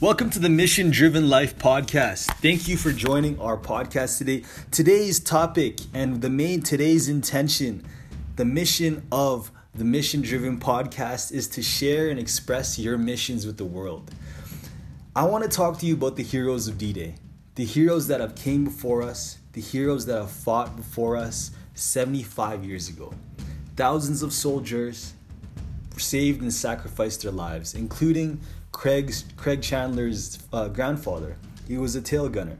Welcome to the Mission Driven Life podcast. Thank you for joining our podcast today. Today's topic and the main today's intention, the mission of the Mission Driven podcast is to share and express your missions with the world. I want to talk to you about the heroes of D-Day. The heroes that have came before us, the heroes that have fought before us 75 years ago. Thousands of soldiers saved and sacrificed their lives, including Craig's Craig Chandler's uh, grandfather. He was a tail gunner.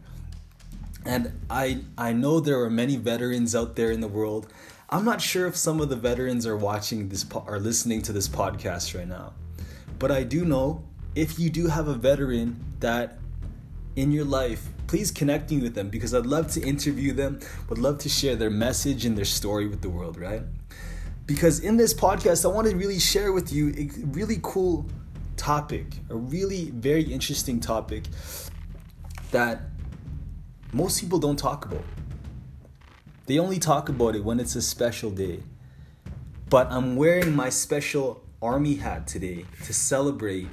And I I know there are many veterans out there in the world. I'm not sure if some of the veterans are watching this po- are listening to this podcast right now. But I do know if you do have a veteran that in your life, please connect me with them because I'd love to interview them, would love to share their message and their story with the world, right? Because in this podcast, I want to really share with you a really cool topic, a really very interesting topic that most people don't talk about. They only talk about it when it's a special day. But I'm wearing my special army hat today to celebrate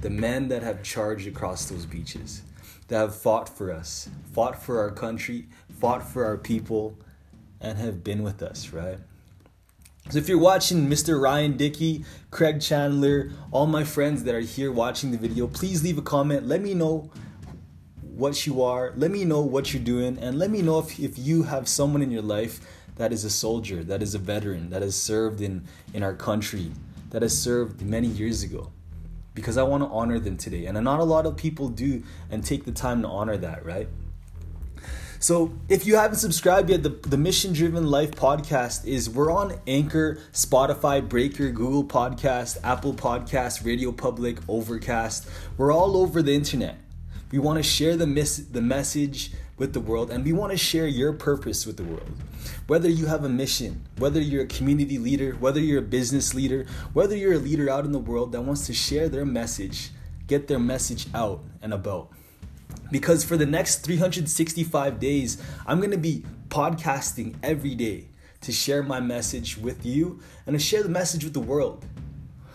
the men that have charged across those beaches, that have fought for us, fought for our country, fought for our people, and have been with us, right? So if you're watching Mr. Ryan Dickey, Craig Chandler, all my friends that are here watching the video, please leave a comment. Let me know what you are. Let me know what you're doing. And let me know if, if you have someone in your life that is a soldier, that is a veteran, that has served in, in our country, that has served many years ago. Because I want to honor them today. And not a lot of people do and take the time to honor that, right? So if you haven't subscribed yet, the, the Mission Driven Life podcast is we're on Anchor, Spotify, Breaker, Google Podcast, Apple Podcast, Radio Public, Overcast. We're all over the internet. We want to share the mis- the message with the world and we want to share your purpose with the world. Whether you have a mission, whether you're a community leader, whether you're a business leader, whether you're a leader out in the world that wants to share their message, get their message out and about because for the next 365 days, I'm going to be podcasting every day to share my message with you and to share the message with the world.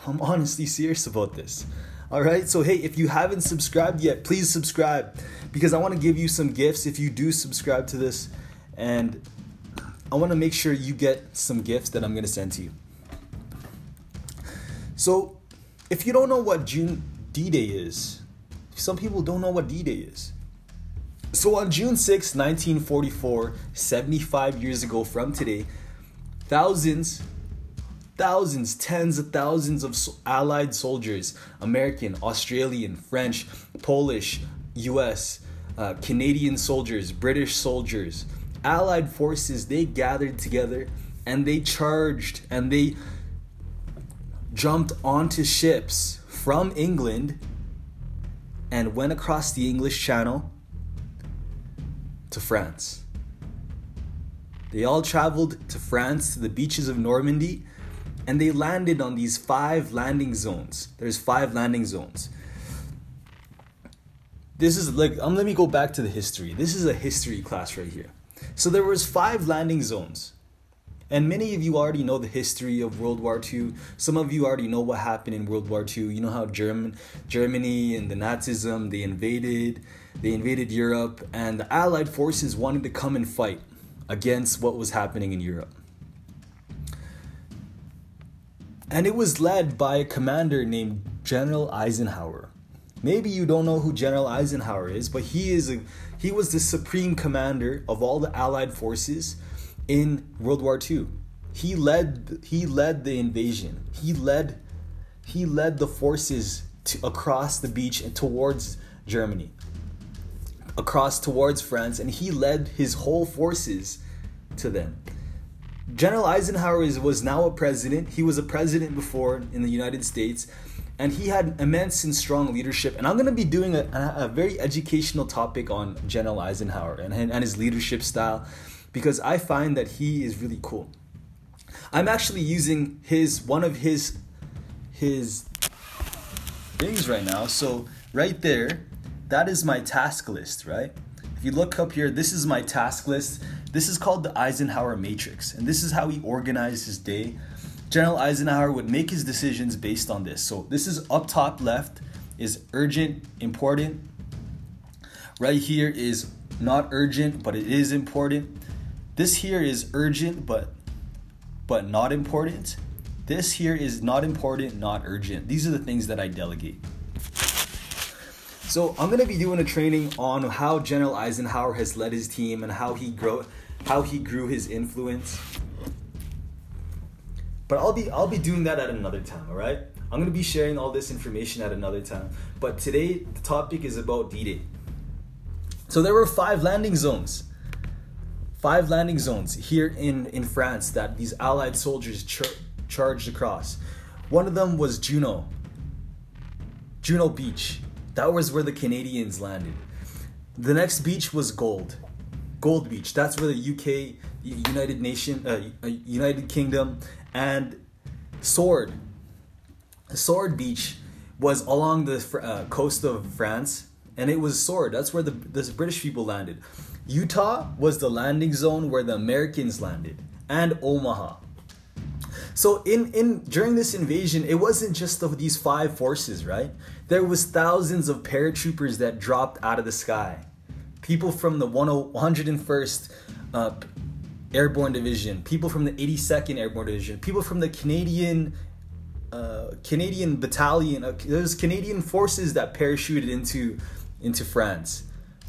I'm honestly serious about this. All right, so hey, if you haven't subscribed yet, please subscribe because I want to give you some gifts if you do subscribe to this, and I want to make sure you get some gifts that I'm going to send to you. So, if you don't know what June D Day is, some people don't know what D Day is. So on June 6, 1944, 75 years ago from today, thousands, thousands, tens of thousands of Allied soldiers, American, Australian, French, Polish, US, uh, Canadian soldiers, British soldiers, Allied forces, they gathered together and they charged and they jumped onto ships from England and went across the English Channel to France. They all traveled to France to the beaches of Normandy and they landed on these five landing zones. There's five landing zones. This is like um, let me go back to the history. This is a history class right here. So there was five landing zones. And many of you already know the history of World War II. Some of you already know what happened in World War II. You know how German, Germany and the Nazism, they invaded, they invaded Europe, and the Allied forces wanted to come and fight against what was happening in Europe. And it was led by a commander named General Eisenhower. Maybe you don't know who General Eisenhower is, but he is a he was the supreme commander of all the Allied forces in World War II. He led he led the invasion. He led he led the forces to, across the beach and towards Germany. Across towards France and he led his whole forces to them. General Eisenhower is, was now a president. He was a president before in the United States and he had immense and strong leadership. And I'm going to be doing a, a, very educational topic on General Eisenhower and, and his leadership style because I find that he is really cool. I'm actually using his one of his his things right now. So right there, that is my task list, right? If you look up here, this is my task list. This is called the Eisenhower matrix, and this is how he organized his day. General Eisenhower would make his decisions based on this. So this is up top left is urgent, important. Right here is not urgent, but it is important. This here is urgent, but but not important. This here is not important, not urgent. These are the things that I delegate. So I'm gonna be doing a training on how General Eisenhower has led his team and how he grow, how he grew his influence. But I'll be I'll be doing that at another time. All right. I'm gonna be sharing all this information at another time. But today the topic is about D-Day. So there were five landing zones five landing zones here in, in France that these Allied soldiers char- charged across. One of them was Juno, Juno Beach. That was where the Canadians landed. The next beach was Gold, Gold Beach. That's where the UK, United Nation, uh, uh, United Kingdom, and Sword, Sword Beach was along the uh, coast of France, and it was Sword. That's where the, the British people landed. Utah was the landing zone where the Americans landed, and Omaha. So in in during this invasion, it wasn't just of these five forces, right? There was thousands of paratroopers that dropped out of the sky. People from the 101st uh, Airborne Division, people from the 82nd Airborne Division, people from the Canadian uh, Canadian Battalion. Uh, Canadian forces that parachuted into into France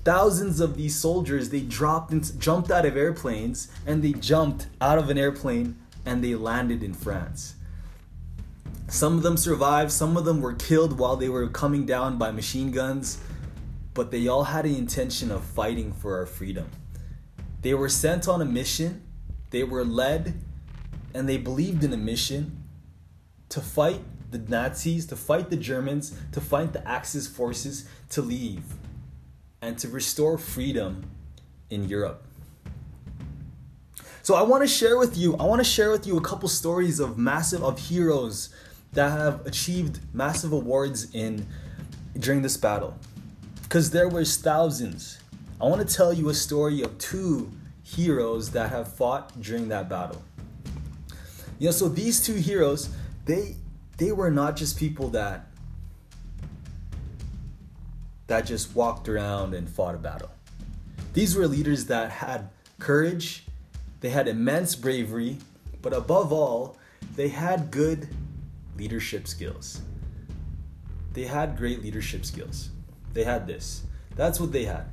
thousands of these soldiers they dropped and jumped out of airplanes and they jumped out of an airplane and they landed in France. Some of them survived, some of them were killed while they were coming down by machine guns, but they all had the intention of fighting for our freedom. They were sent on a mission, they were led, and they believed in a mission to fight the Nazis, to fight the Germans, to fight the Axis forces, to leave and to restore freedom in Europe. So I want to share with you, I want to share with you a couple stories of massive of heroes that have achieved massive awards in during this battle. Cuz there was thousands. I want to tell you a story of two heroes that have fought during that battle. You know, so these two heroes, they they were not just people that that just walked around and fought a battle. These were leaders that had courage, they had immense bravery, but above all, they had good leadership skills. They had great leadership skills. They had this. That's what they had.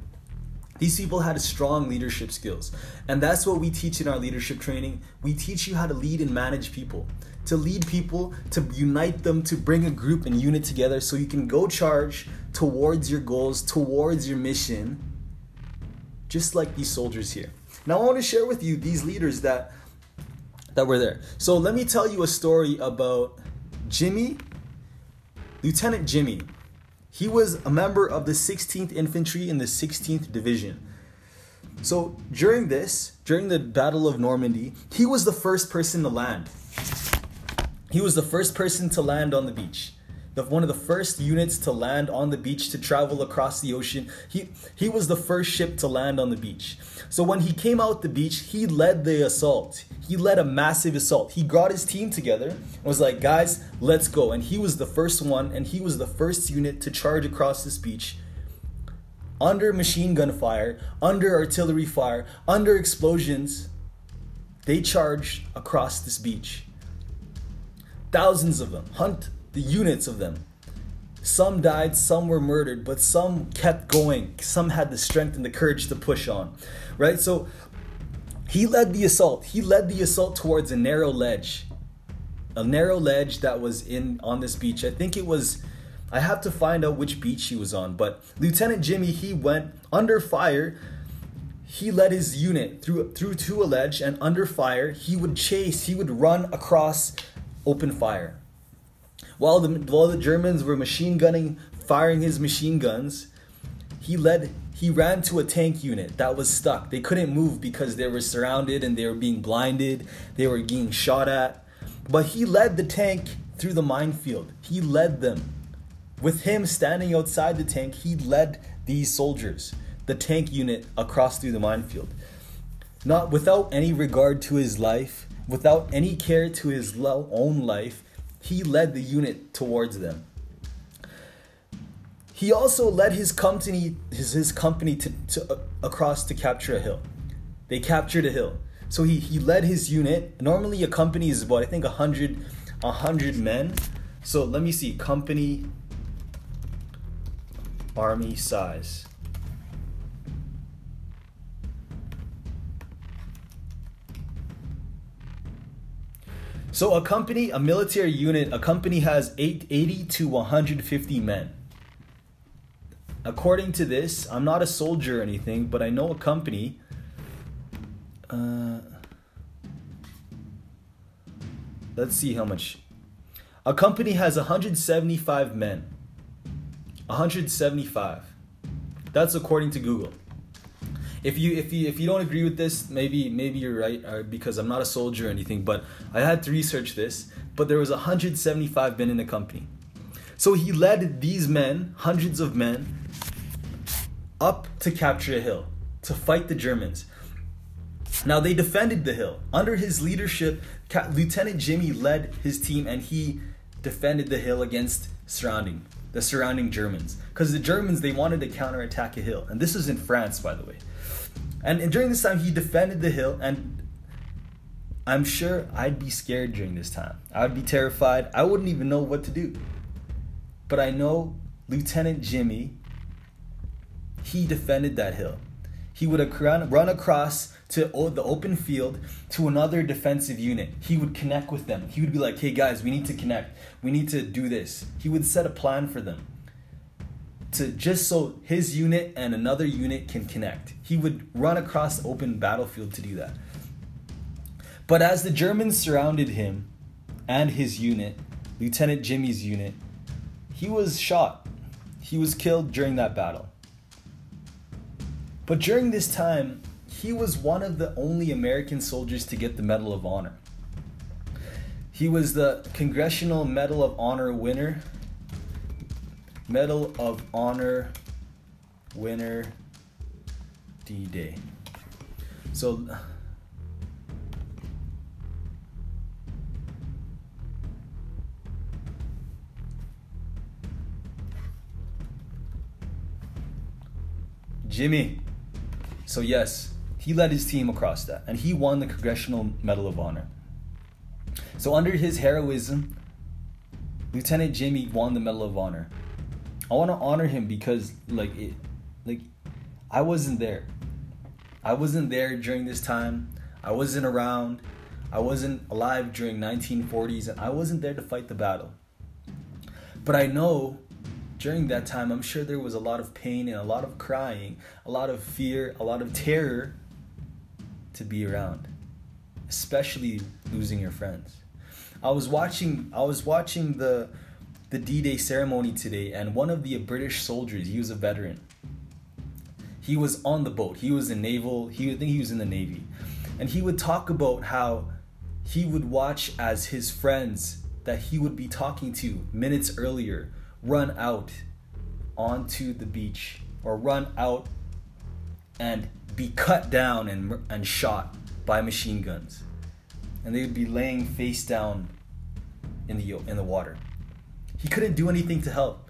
These people had strong leadership skills. And that's what we teach in our leadership training. We teach you how to lead and manage people, to lead people, to unite them, to bring a group and unit together so you can go charge towards your goals, towards your mission, just like these soldiers here. Now I want to share with you these leaders that that were there. So let me tell you a story about Jimmy, Lieutenant Jimmy. He was a member of the 16th Infantry in the 16th Division. So during this, during the Battle of Normandy, he was the first person to land. He was the first person to land on the beach. The, one of the first units to land on the beach to travel across the ocean. He he was the first ship to land on the beach. So when he came out the beach, he led the assault. He led a massive assault. He brought his team together and was like, guys, let's go. And he was the first one, and he was the first unit to charge across this beach under machine gun fire, under artillery fire, under explosions. They charged across this beach. Thousands of them, hunt the units of them. Some died, some were murdered, but some kept going. Some had the strength and the courage to push on, right? So he led the assault. He led the assault towards a narrow ledge, a narrow ledge that was in on this beach. I think it was. I have to find out which beach he was on, but Lieutenant Jimmy he went under fire. He led his unit through through to a ledge, and under fire he would chase. He would run across open fire while the, while the Germans were machine gunning, firing his machine guns, he led he ran to a tank unit that was stuck. They couldn't move because they were surrounded and they were being blinded. They were being shot at. But he led the tank through the minefield. He led them. With him standing outside the tank, he led these soldiers, the tank unit, across through the minefield. Not without any regard to his life, without any care to his own life, he led the unit towards them. He also led his company his, his company to, to uh, across to capture a hill. They captured a hill. So he, he led his unit. Normally a company is about I think 100 100 men. So let me see company army size. So a company, a military unit, a company has 80 to 150 men. According to this, I'm not a soldier or anything, but I know a company. Uh, let's see how much. A company has 175 men. 175. That's according to Google. If you if you if you don't agree with this, maybe maybe you're right uh, because I'm not a soldier or anything. But I had to research this. But there was 175 men in the company. So he led these men, hundreds of men, up to capture a hill, to fight the Germans. Now they defended the hill. Under his leadership, Lieutenant Jimmy led his team and he defended the hill against surrounding the surrounding Germans. Because the Germans they wanted to counterattack a hill. And this was in France, by the way. And, and during this time he defended the hill and I'm sure I'd be scared during this time. I would be terrified. I wouldn't even know what to do. But I know Lieutenant Jimmy he defended that hill. He would run across to the open field to another defensive unit. He would connect with them. He would be like, hey guys, we need to connect. We need to do this. He would set a plan for them to just so his unit and another unit can connect. He would run across open battlefield to do that. But as the Germans surrounded him and his unit, Lieutenant Jimmy's unit, he was shot. He was killed during that battle. But during this time, he was one of the only American soldiers to get the Medal of Honor. He was the Congressional Medal of Honor winner. Medal of Honor winner D Day. So Jimmy so, yes, he led his team across that, and he won the Congressional Medal of Honor. So, under his heroism, Lieutenant Jimmy won the Medal of Honor. I want to honor him because, like, it, like, I wasn't there. I wasn't there during this time. I wasn't around. I wasn't alive during 1940s, and I wasn't there to fight the battle. But I know during that time, I'm sure there was a lot of pain and a lot of crying, a lot of fear, a lot of terror to be around, especially losing your friends. I was watching I was watching the the D-Day ceremony today and one of the British soldiers, he was a veteran. He was on the boat. He was in naval, he I think he was in the navy. And he would talk about how he would watch as his friends that he would be talking to minutes earlier run out onto the beach or run out and be cut down and, and shot by machine guns. And they would be laying face down in the, in the water. He couldn't do anything to help.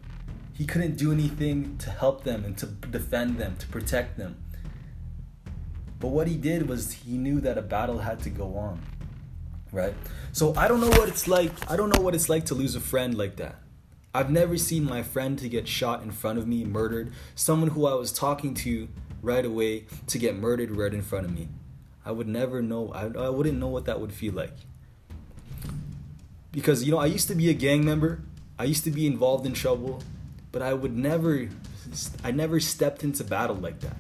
He couldn't do anything to help them and to defend them, to protect them. But what he did was he knew that a battle had to go on. Right? So I don't know what it's like. I don't know what it's like to lose a friend like that. I've never seen my friend to get shot in front of me, murdered, someone who I was talking to right away to get murdered right in front of me. I would never know, I, I wouldn't know what that would feel like. Because, you know, I used to be a gang member, I used to be involved in trouble, but I would never, I never stepped into battle like that.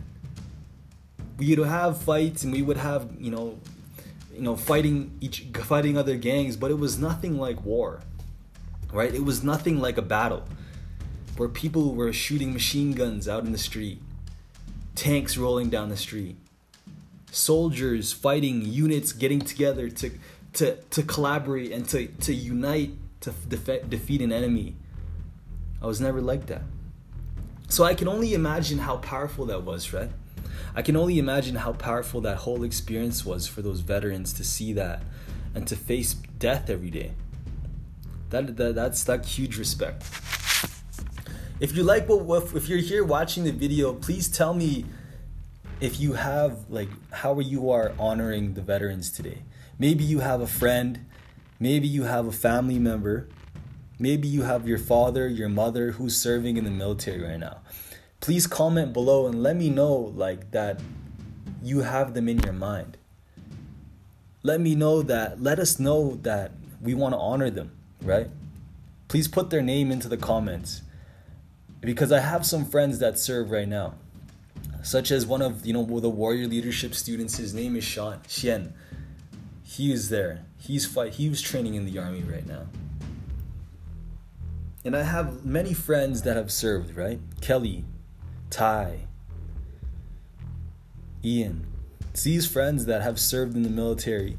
We would have fights and we would have, you know, you know, fighting each, fighting other gangs, but it was nothing like war right? It was nothing like a battle where people were shooting machine guns out in the street, tanks rolling down the street, soldiers fighting, units getting together to, to, to collaborate and to, to unite to def- defeat an enemy. I was never like that. So I can only imagine how powerful that was, right? I can only imagine how powerful that whole experience was for those veterans to see that and to face death every day. That, that that's that huge respect. If you like what if you're here watching the video, please tell me if you have like how you are honoring the veterans today. Maybe you have a friend, maybe you have a family member, maybe you have your father, your mother who's serving in the military right now. Please comment below and let me know like that you have them in your mind. Let me know that let us know that we want to honor them, right? Please put their name into the comments because I have some friends that serve right now, such as one of you know the warrior leadership students. His name is Sean Xian. He is there. He's fight. He was training in the army right now. And I have many friends that have served. Right, Kelly, Ty, Ian. It's these friends that have served in the military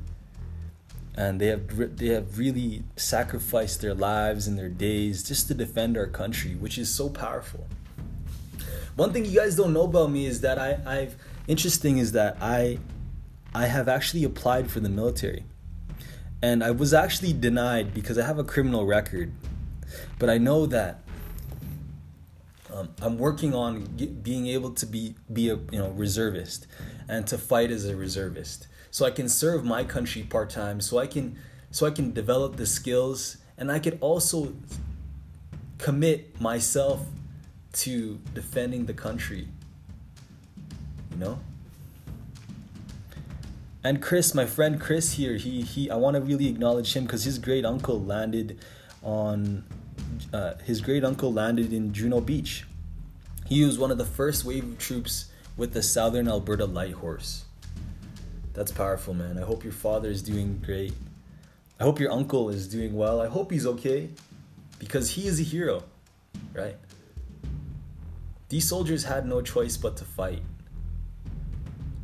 and they have they have really sacrificed their lives and their days just to defend our country, which is so powerful. One thing you guys don't know about me is that I, I've interesting is that I I have actually applied for the military. And I was actually denied because I have a criminal record. But I know that um, I'm working on get, being able to be be a you know reservist and to fight as a reservist so I can serve my country part time, so I can so I can develop the skills and I could also commit myself to defending the country. You know? And Chris, my friend Chris here, he he I want to really acknowledge him cuz his great uncle landed on uh, his great uncle landed in Juno Beach. He was one of the first wave of troops with the Southern Alberta Light Horse. That's powerful, man. I hope your father is doing great. I hope your uncle is doing well. I hope he's okay because he is a hero, right? These soldiers had no choice but to fight.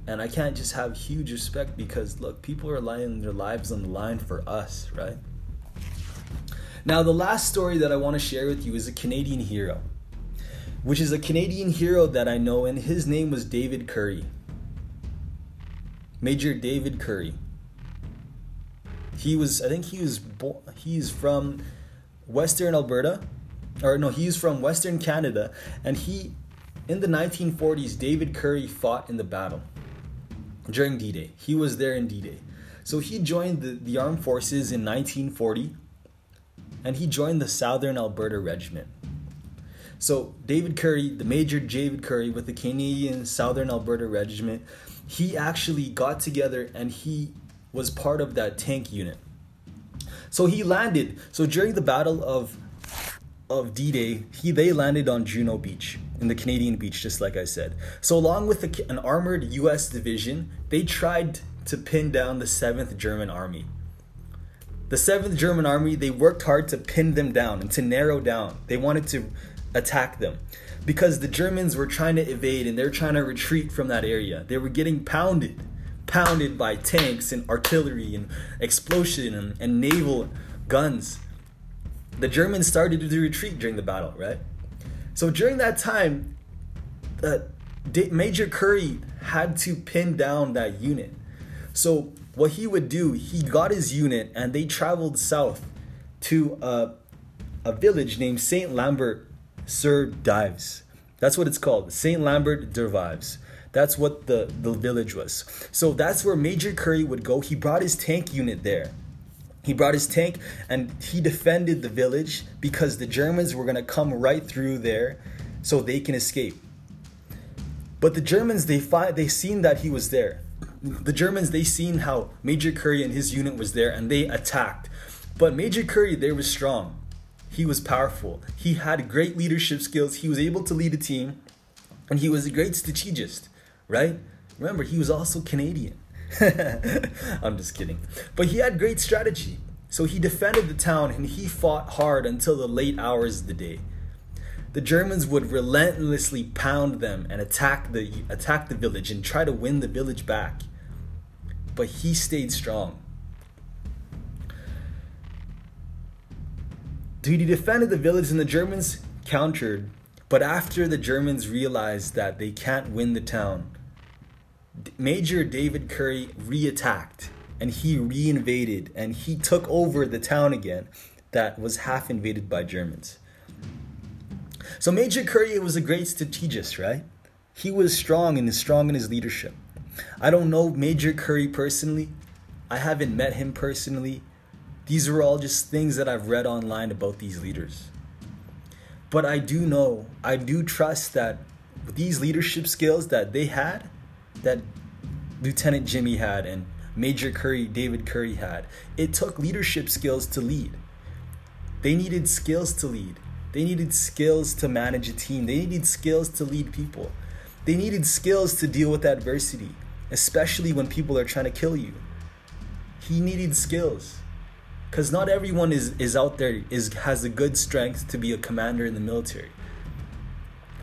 And I can't just have huge respect because, look, people are laying their lives on the line for us, right? Now, the last story that I want to share with you is a Canadian hero, which is a Canadian hero that I know, and his name was David Currie. Major David Currie. He was, I think he was, bo- he's from Western Alberta, or no, he's from Western Canada, and he, in the 1940s, David Currie fought in the battle during D Day. He was there in D Day. So he joined the, the armed forces in 1940, and he joined the Southern Alberta Regiment. So David Currie, the Major David Currie with the Canadian Southern Alberta Regiment, he actually got together and he was part of that tank unit. So he landed. So during the Battle of of D-Day, he they landed on Juno Beach in the Canadian beach, just like I said. So along with a, an armored U.S. division, they tried to pin down the Seventh German Army. The Seventh German Army they worked hard to pin them down and to narrow down. They wanted to attack them because the Germans were trying to evade and they're trying to retreat from that area. They were getting pounded, pounded by tanks and artillery and explosion and, and naval guns. The Germans started to retreat during the battle, right? So during that time, uh, Major Currie had to pin down that unit. So what he would do, he got his unit and they traveled south to a, a village named Saint Lambert sur Dives. That's what it's called, Saint Lambert Dervives. That's what the, the village was. So that's where Major Currie would go. He brought his tank unit there. He brought his tank and he defended the village because the Germans were going to come right through there so they can escape. But the Germans, they find they seen that he was there. The Germans, they seen how Major Currie and his unit was there and they attacked. But Major Currie, they were strong. He was powerful. He had great leadership skills. He was able to lead a team, and he was a great strategist, right? Remember, he was also Canadian. I'm just kidding. But he had great strategy. So he defended the town and he fought hard until the late hours of the day. The Germans would relentlessly pound them and attack the attack the village and try to win the village back. But he stayed strong. Duty defended the village and the Germans countered, but after the Germans realized that they can't win the town, Major David Currie re-attacked and he reinvaded and he took over the town again that was half invaded by Germans. So Major Currie was a great strategist, right? He was strong and is strong in his leadership. I don't know Major Currie personally. I haven't met him personally. These are all just things that I've read online about these leaders. But I do know, I do trust that these leadership skills that they had, that Lieutenant Jimmy had and Major Currie, David Currie had, it took leadership skills to lead. They needed skills to lead. They needed skills to manage a team. They needed skills to lead people. They needed skills to deal with adversity, especially when people are trying to kill you. He needed skills. Cuz not everyone is is out there is has the good strength to be a commander in the military.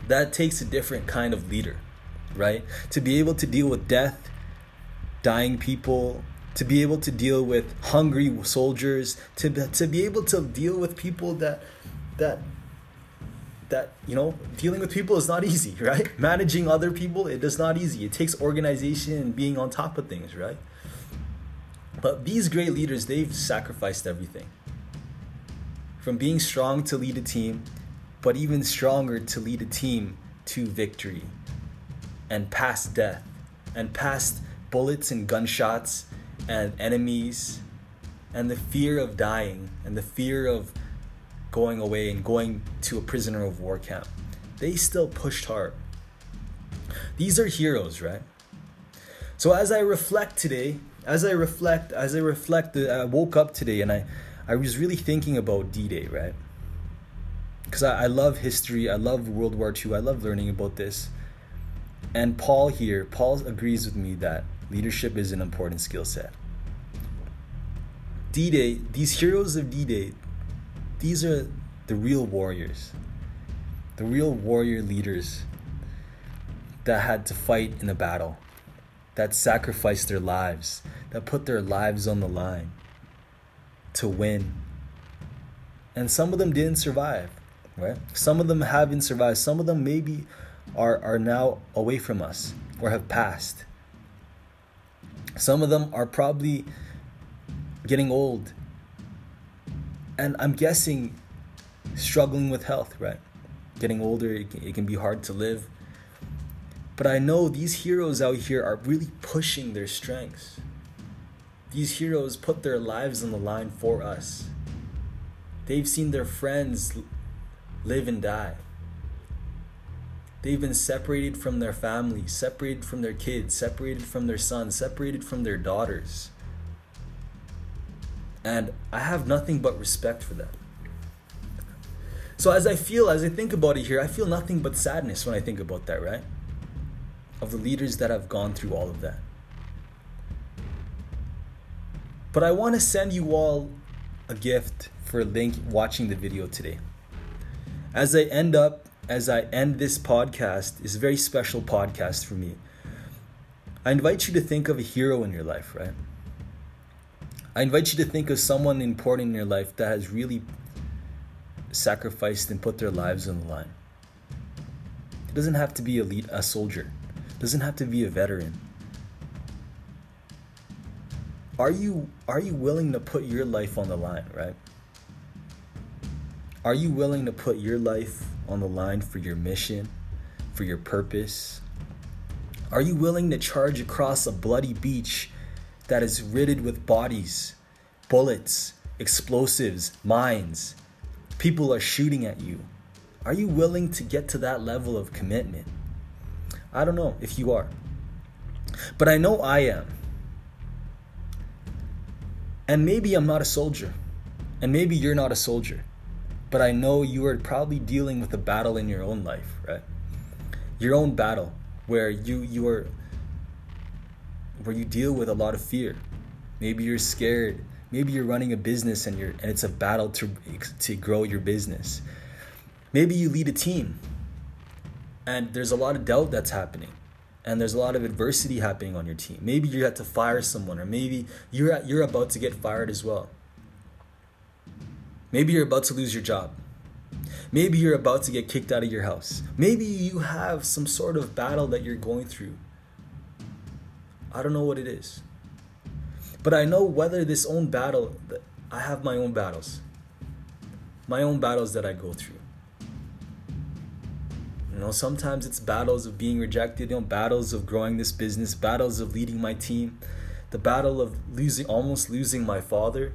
That takes a different kind of leader, right? To be able to deal with death, dying people, to be able to deal with hungry soldiers, to to be able to deal with people that that that you know dealing with people is not easy right managing other people it is not easy it takes organization and being on top of things right but these great leaders they've sacrificed everything from being strong to lead a team but even stronger to lead a team to victory and past death and past bullets and gunshots and enemies and the fear of dying and the fear of going away and going to a prisoner of war camp. They still pushed hard. These are heroes, right? So as I reflect today, as I reflect, as I reflect, uh, I woke up today and I, I was really thinking about D-Day, right? Because I, I love history, I love World War II, I love learning about this. And Paul here, Paul agrees with me that leadership is an important skill set. D Day, these heroes of D Day, these are the real warriors, the real warrior leaders that had to fight in a battle, that sacrificed their lives, that put their lives on the line to win. And some of them didn't survive, right? Some of them haven't survived. Some of them maybe are, are now away from us or have passed. Some of them are probably getting old. And I'm guessing struggling with health, right? Getting older, it can, it can be hard to live. But I know these heroes out here are really pushing their strengths. These heroes put their lives on the line for us. They've seen their friends live and die. They've been separated from their family, separated from their kids, separated from their sons, separated from their daughters. And I have nothing but respect for them. So as I feel, as I think about it here, I feel nothing but sadness when I think about that, right? Of the leaders that have gone through all of that. But I want to send you all a gift for link watching the video today. As I end up as I end this podcast, is a very special podcast for me. I invite you to think of a hero in your life, right? I invite you to think of someone important in your life that has really sacrificed and put their lives on the line. It doesn't have to be lead, a soldier. Doesn't have to be a veteran. Are you are you willing to put your life on the line, right? Are you willing to put your life on the line for your mission, for your purpose? Are you willing to charge across a bloody beach that is riddled with bodies, bullets, explosives, mines? People are shooting at you. Are you willing to get to that level of commitment? I don't know if you are, but I know I am. And maybe I'm not a soldier, and maybe you're not a soldier but I know you are probably dealing with a battle in your own life, right? Your own battle where you you are where you deal with a lot of fear. Maybe you're scared. Maybe you're running a business and you're and it's a battle to to grow your business. Maybe you lead a team and there's a lot of doubt that's happening and there's a lot of adversity happening on your team. Maybe you had to fire someone or maybe you're you're about to get fired as well. Maybe you're about to lose your job. Maybe you're about to get kicked out of your house. Maybe you have some sort of battle that you're going through. I don't know what it is. But I know whether this own battle, I have my own battles. My own battles that I go through. You know, sometimes it's battles of being rejected, you know, battles of growing this business, battles of leading my team, the battle of losing almost losing my father.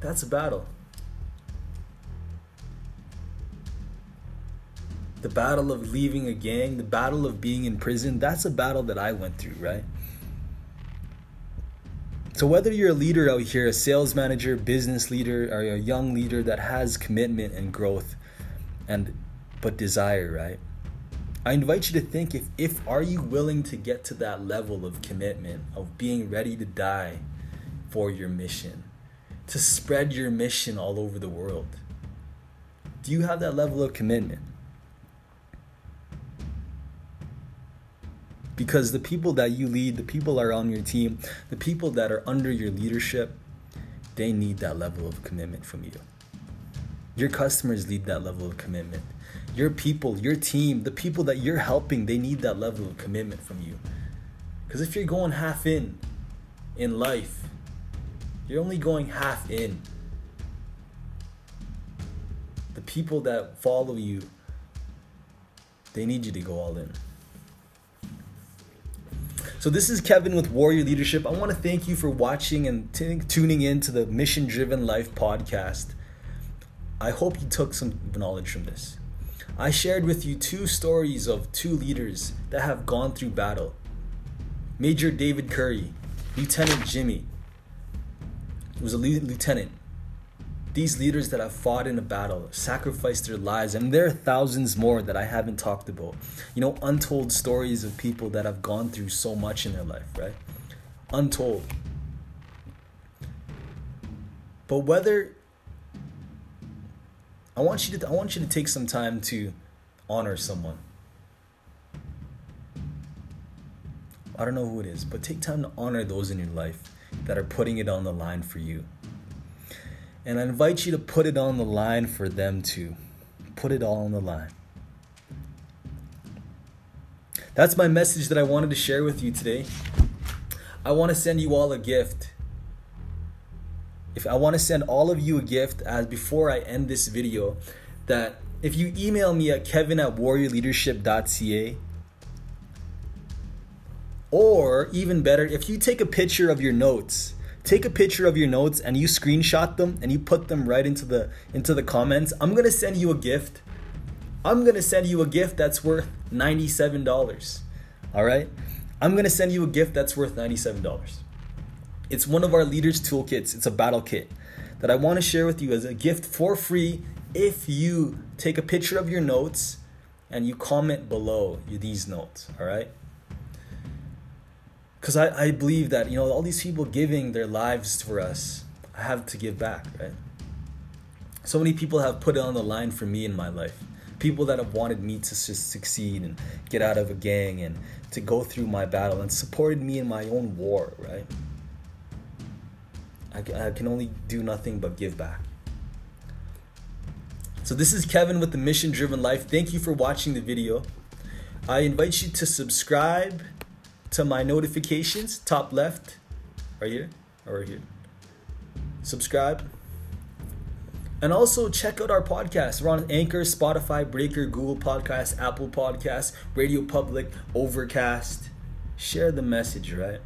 That's a battle. The battle of leaving a gang, the battle of being in prison, that's a battle that I went through, right? So whether you're a leader out here, a sales manager, business leader, or a young leader that has commitment and growth and but desire, right? I invite you to think if if are you willing to get to that level of commitment of being ready to die for your mission, to spread your mission all over the world. Do you have that level of commitment? because the people that you lead, the people are on your team, the people that are under your leadership, they need that level of commitment from you. Your customers need that level of commitment. Your people, your team, the people that you're helping, they need that level of commitment from you. Because if you're going half in in life, you're only going half in. The people that follow you, they need you to go all in. So this is Kevin with Warrior Leadership. I want to thank you for watching and t- tuning in to the Mission Driven Life podcast. I hope you took some knowledge from this. I shared with you two stories of two leaders that have gone through battle. Major David Currie, Lieutenant Jimmy, was a lieutenant these leaders that have fought in a battle, sacrificed their lives, and there are thousands more that I haven't talked about. You know, untold stories of people that have gone through so much in their life, right? Untold. But whether I want you to I want you to take some time to honor someone. I don't know who it is, but take time to honor those in your life that are putting it on the line for you. And I invite you to put it on the line for them too. Put it all on the line. That's my message that I wanted to share with you today. I want to send you all a gift. If I want to send all of you a gift as before I end this video, that if you email me at kevin at warriorleadership.ca, or even better, if you take a picture of your notes take a picture of your notes and you screenshot them and you put them right into the into the comments i'm to send you a gift. I'm to send you a gift that's worth $97 all right? I'm to send you a gift that's worth $97 it's one of our leaders toolkits. It's a battle kit that i want to share with you as a gift for free if you take a picture of your notes and you comment below these notes all right? Because I, I believe that you know all these people giving their lives for us i have to give back right? So many people have put it on the line for me in my life. People that have wanted me to succeed and get out of a gang and to go through my battle and supported me in my own war right I, I can only do nothing but give back so this is kevin with the mission driven life thank you for watching the video i invite you to subscribe to my notifications, top left, right here, or right here. Subscribe. And also check out our podcast. We're on Anchor, Spotify, Breaker, Google Podcasts, Apple Podcasts, Radio Public, Overcast. Share the message, right?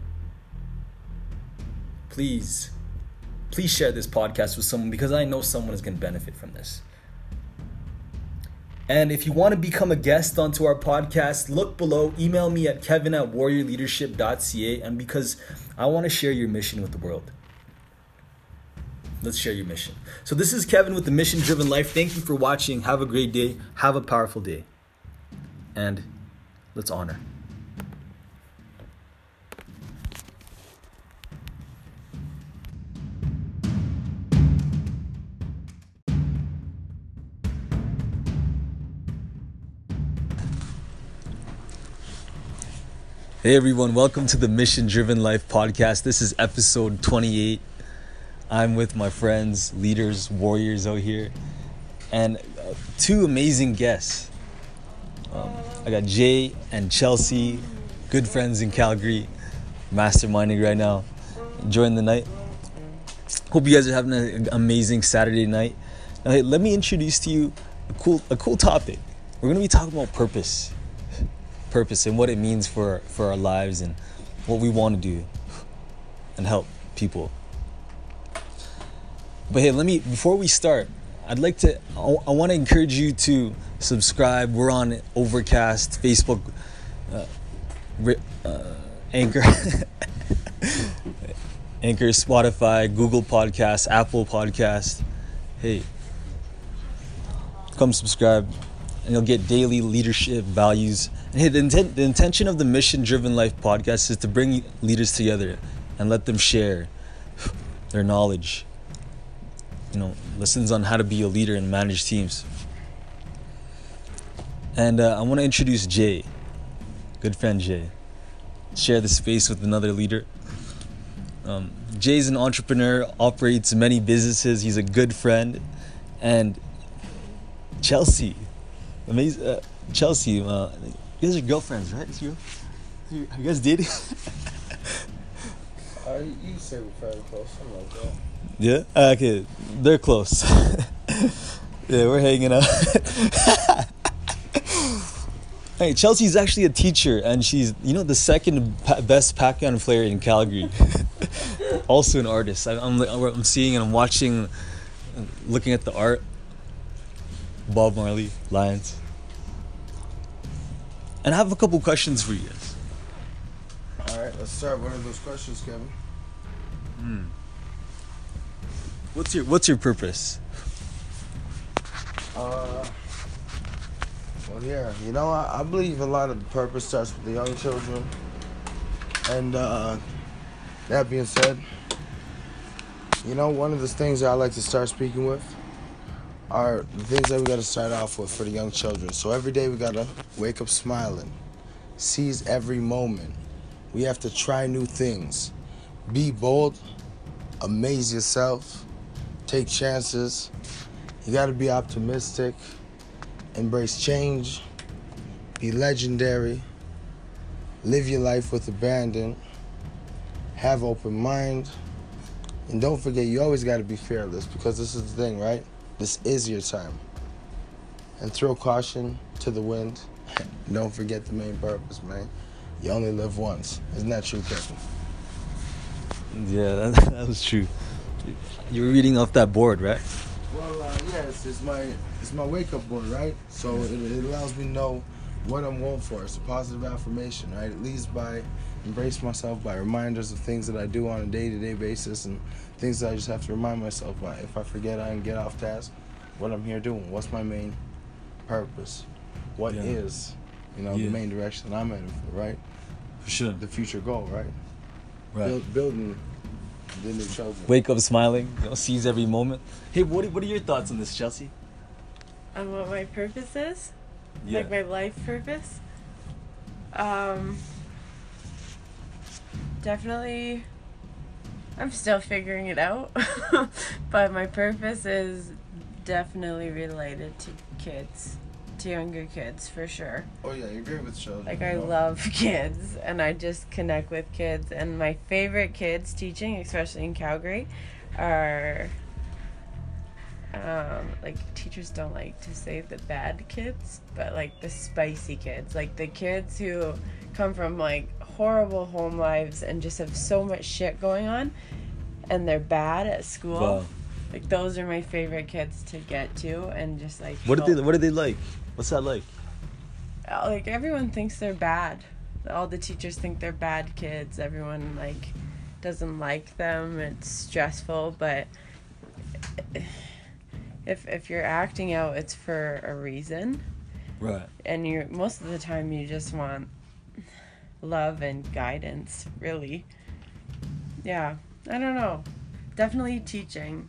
Please, please share this podcast with someone because I know someone is going to benefit from this. And if you want to become a guest onto our podcast, look below. Email me at kevin at warriorleadership.ca. And because I want to share your mission with the world. Let's share your mission. So, this is Kevin with the Mission Driven Life. Thank you for watching. Have a great day. Have a powerful day. And let's honor. Hey everyone, welcome to the Mission Driven Life podcast. This is episode 28. I'm with my friends, leaders, warriors out here, and uh, two amazing guests. Um, I got Jay and Chelsea, good friends in Calgary, masterminding right now, enjoying the night. Hope you guys are having an amazing Saturday night. Now, hey, let me introduce to you a cool, a cool topic. we're gonna be talking about purpose, purpose, and what it means for for our lives and what we want to do and help people. But hey, let me before we start, I'd like to I, I want to encourage you to subscribe. We're on Overcast, Facebook, uh, uh, Anchor, Anchor, Spotify, Google Podcasts, Apple Podcasts. Hey, come subscribe, and you'll get daily leadership values. Hey, the, intent, the intention of the Mission Driven Life podcast is to bring leaders together and let them share their knowledge. You know, lessons on how to be a leader and manage teams. And uh, I want to introduce Jay, good friend Jay. Share the space with another leader. Um, Jay's an entrepreneur, operates many businesses. He's a good friend, and Chelsea, amazing. Uh, Chelsea, uh, you guys are girlfriends, right? It's you. You guys dating? uh, you say we're fairly close, something like that. Yeah. Uh, okay, they're close. yeah, we're hanging out. hey, Chelsea's actually a teacher, and she's you know the second pa- best Pac-Man player in Calgary. also an artist. I, I'm I'm seeing and I'm watching, looking at the art. Bob Marley, Lions. And I have a couple questions for you guys. All right, let's start. What are those questions, Kevin? Hmm. What's your What's your purpose? Uh, well, yeah, you know, I, I believe a lot of the purpose starts with the young children. And uh, that being said, you know, one of the things that I like to start speaking with are the things that we got to start off with for the young children. So every day we got to wake up smiling, seize every moment. We have to try new things, be bold, amaze yourself, take chances. You got to be optimistic, embrace change, be legendary, live your life with abandon, have open mind, and don't forget you always got to be fearless because this is the thing, right? This is your time. And throw caution to the wind. Don't forget the main purpose, man. You only live once. Isn't that true, Kevin? Yeah, that, that was true. You were reading off that board, right? Well, uh, yes, it's my it's my wake up board, right? So it, it allows me to know what I'm going for. It's a positive affirmation, right? It leads by embrace myself by reminders of things that I do on a day to day basis and things that I just have to remind myself by. If I forget, I can get off task. What I'm here doing? What's my main purpose? What Yeah. is, you know, Yeah. the main direction I'm heading for, right? For sure. The future goal, right? Right. Build, building the new children. Wake up smiling, you know, seize every moment. Hey, what are, what are your thoughts on this, Chelsea? on what my purpose is, Yeah. like my life purpose. Um, definitely, I'm still figuring it out, but my purpose is definitely related to kids, to younger kids for sure. Oh yeah, you're great with children. Like I know? love kids, and I just connect with kids. And my favorite kids teaching, especially in Calgary, are um, like teachers don't like to say the bad kids, but like the spicy kids, like the kids who come from like horrible home lives and just have so much shit going on, and they're bad at school. Wow. Like those are my favorite kids to get to, and just like What are they What are they like? What's that like? uh, like everyone thinks they're bad. All the teachers think they're bad kids. Everyone like doesn't like them. It's stressful, but if if you're acting out, it's for a reason. Right. And you most of the time you just want love and guidance, really. Yeah, I don't know. Definitely teaching,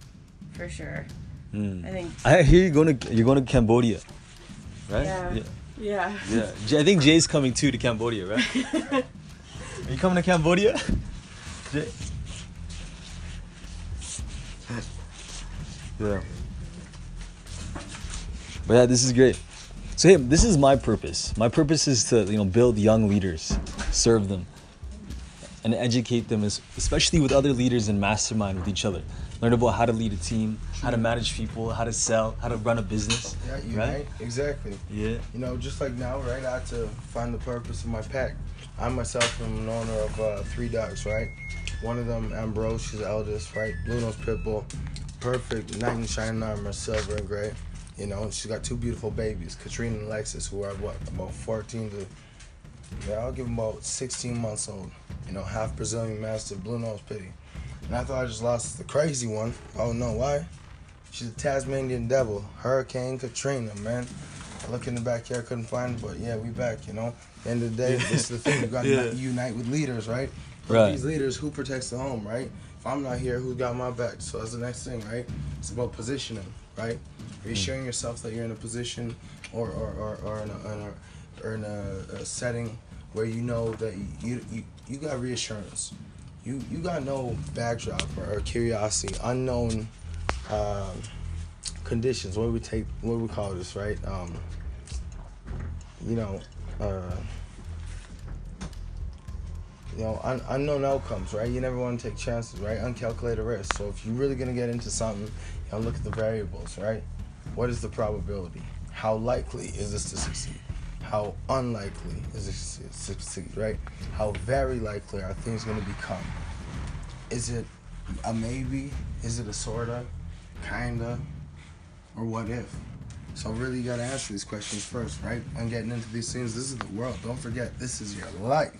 for sure. Mm. I think. I hear you're going to you're going to Cambodia, right? Yeah. Yeah. Yeah. yeah. I think Jay's coming too to Cambodia, right? Are you coming to Cambodia? Jay? yeah. But yeah, this is great. So hey, this is my purpose. My purpose is to you know build young leaders, serve them, and educate them, especially with other leaders and mastermind with each other. learn about how to lead a team, how to manage people, how to sell, how to run a business. Yeah, you right? right? Exactly. Yeah. You know, just like now, right? I had to find the purpose of my pack. I myself am an owner of uh, three dogs, right? One of them, Ambrose, she's the eldest, right? Blue nose pit bull, perfect knight in shining armor, silver and gray. You know, she's got two beautiful babies, Katrina and Alexis, who are what about 14 to yeah, I'll give them about 16 months old. You know, half Brazilian Mastiff, blue nose pity. And I thought I just lost the crazy one. Oh no, why? She's a Tasmanian devil, Hurricane Katrina, man. I look in the backyard, couldn't find her, but yeah, we back, you know. End of the day, this is the thing. You got to Yeah. unite with leaders, right? Right. These leaders, who protects the home, right? If I'm not here, who got my back? So that's the next thing, right? It's about positioning, right? Are you showing yourself that you're in a position or or, or, or in, a, in a, or in a, a setting where you know that you, you you got reassurance, you you got no backdrop or, or curiosity, unknown um, conditions. What we take? What we call this, right? Um, you know, uh, you know, un- unknown outcomes, right? You never want to take chances, right? Uncalculated risk. So if you're really gonna get into something, you know, look at the variables, right? What is the probability? How likely is this to succeed? How unlikely is this to succeed, right? How very likely are things gonna become? Is it a maybe? Is it a sorta, kinda, or what if? So really, you gotta answer these questions first, right? And getting into these things. This is the world. Don't forget, this is your life.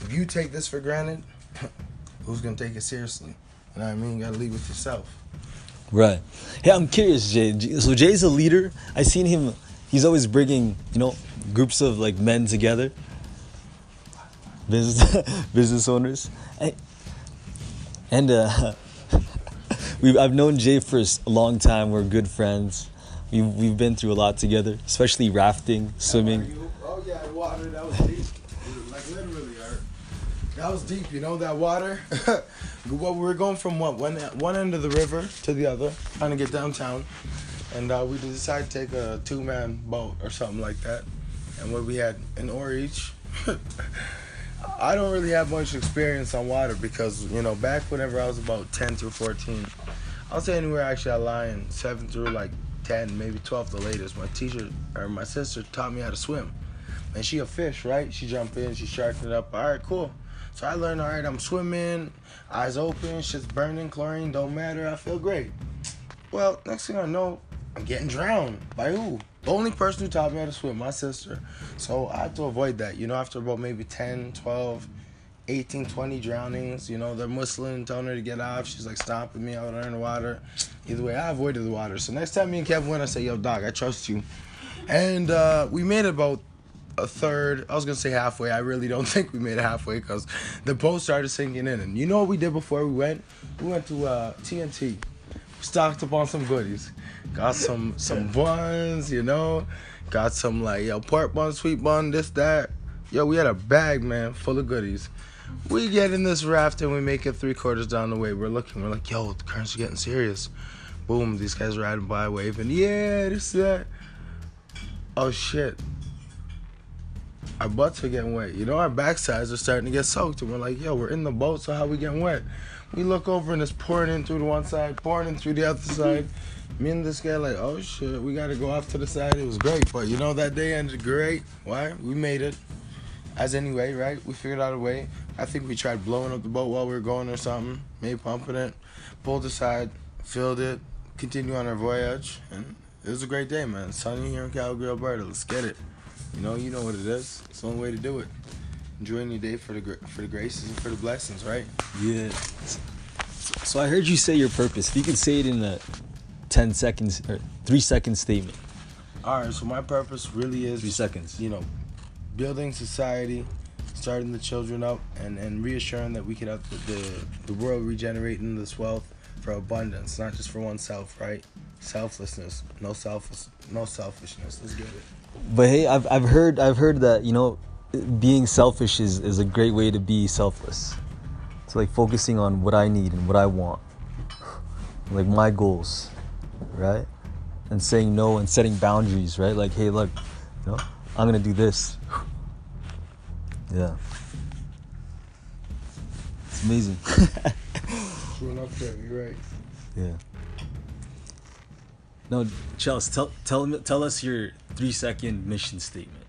If you take this for granted, who's gonna take it seriously? You know what I mean? You gotta lead with yourself. Right. Hey, I'm curious, Jay. So Jay's a leader. I seen him. He's always bringing, you know, groups of like men together. Business business owners. And, and uh, we've I've known Jay for a long time. We're good friends. We've we've been through a lot together, especially rafting, swimming. Oh yeah, water that was deep. Like literally. That was deep. You know that water. Well, we were going from what one one end of the river to the other, trying to get downtown, and uh, we decided to take a two man boat or something like that. And what we had an oar each. I don't really have much experience on water because you know back whenever I was about ten through fourteen, I'll say anywhere actually I lie in seven through like ten, maybe twelve the latest. My teacher or my sister taught me how to swim, and she a fish, right? She jumped in, she sharking it up. All right, cool. So I learned, all right, I'm swimming, eyes open, shit's burning, chlorine don't matter. I feel great. Well, next thing I know, I'm getting drowned. By who? The only person who taught me how to swim, my sister. So I had to avoid that. You know, after about maybe 10, 12, 18, 20 drownings, you know, they're telling her to get off. She's like stomping me out in the water. Either way, I avoided the water. So next time me and Kevin went, I say, yo, dog, I trust you. And uh, we made it about a third. I was gonna say halfway. I really don't think we made it halfway because the boat started sinking in. And you know what we did before we went? We went to uh, T&T. Stocked up on some goodies. Got some some buns, you know. Got some like yo pork bun, sweet bun, this that. Yo, we had a bag, man, full of goodies. We get in this raft and we make it three quarters down the way. We're looking. We're like, yo, the currents are getting serious. Boom, these guys riding by, waving. Yeah, this that. Oh shit our butts are getting wet. You know, our backsides are starting to get soaked. And we're like, yo, we're in the boat, so how we getting wet? We look over and it's pouring in through the one side, pouring in through the other side. Me and this guy like, oh shit, we gotta go off to the side. It was great, but you know that day ended great. Why? We made it. As anyway, right? We figured out a way. I think we tried blowing up the boat while we were going or something. Maybe pumping it. Pulled aside, filled it, continue on our voyage, and it was a great day, man. Sunny here in Calgary, Alberta. Let's get it. You know, you know what it is. It's the only way to do it. Enjoying your day for the for the graces and for the blessings, right? Yeah. So I heard you say your purpose. If you can say it in a 10 seconds or 3 second statement. All right. So my purpose really is 3 seconds. you know, building society, starting the children up, and, and reassuring that we can have the, the, the world regenerating this wealth for abundance, not just for oneself, right? Selflessness, no selfish, no selfishness. Let's get it. But hey, I've I've heard I've heard that, you know, being selfish is is a great way to be selfless. It's like focusing on what I need and what I want. Like my goals, right? And saying no and setting boundaries, right? Like, hey, look, you know, I'm going to do this. Yeah. It's amazing. True enough, Kev. You're right. Yeah. No, Chelsea, tell tell me tell us your three second mission statement.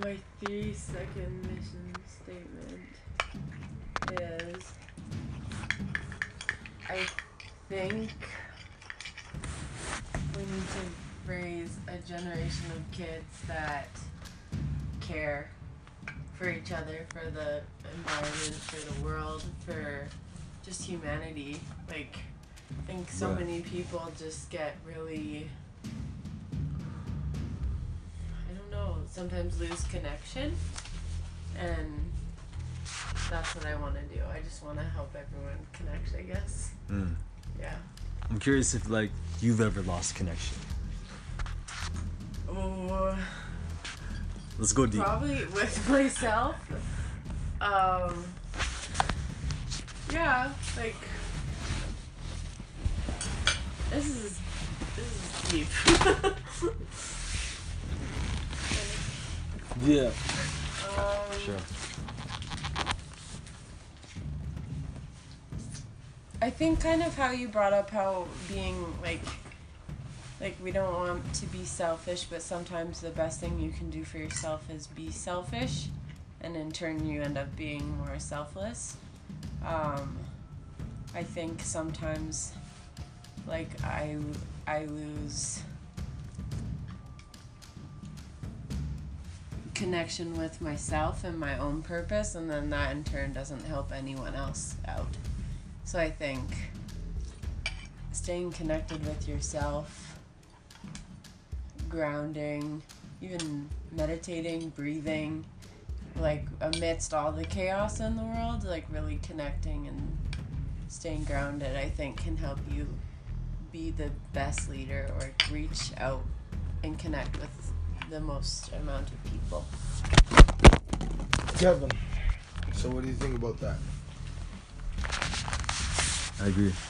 My three second mission statement is I think we need to raise a generation of kids that care for each other, for the environment, for the world, for just humanity. Like, I think so Right. many people just get really I don't know, sometimes lose connection. And that's what I want to do. I just want to help everyone connect, I guess. Mm. Yeah. I'm curious if like you've ever lost connection. Oh, Let's go deep. probably with myself. Um, yeah, like this is this is deep. Yeah. um, Sure. I think kind of how you brought up how being like like we don't want to be selfish, but sometimes the best thing you can do for yourself is be selfish, and in turn you end up being more selfless. Um, I think sometimes like I I lose connection with myself and my own purpose and then that in turn doesn't help anyone else out. So I think staying connected with yourself, grounding, even meditating, breathing, like amidst all the chaos in the world, like really connecting and staying grounded, I think can help you be the best leader or reach out and connect with the most amount of people. Kevin. So what do you think about that? I agree.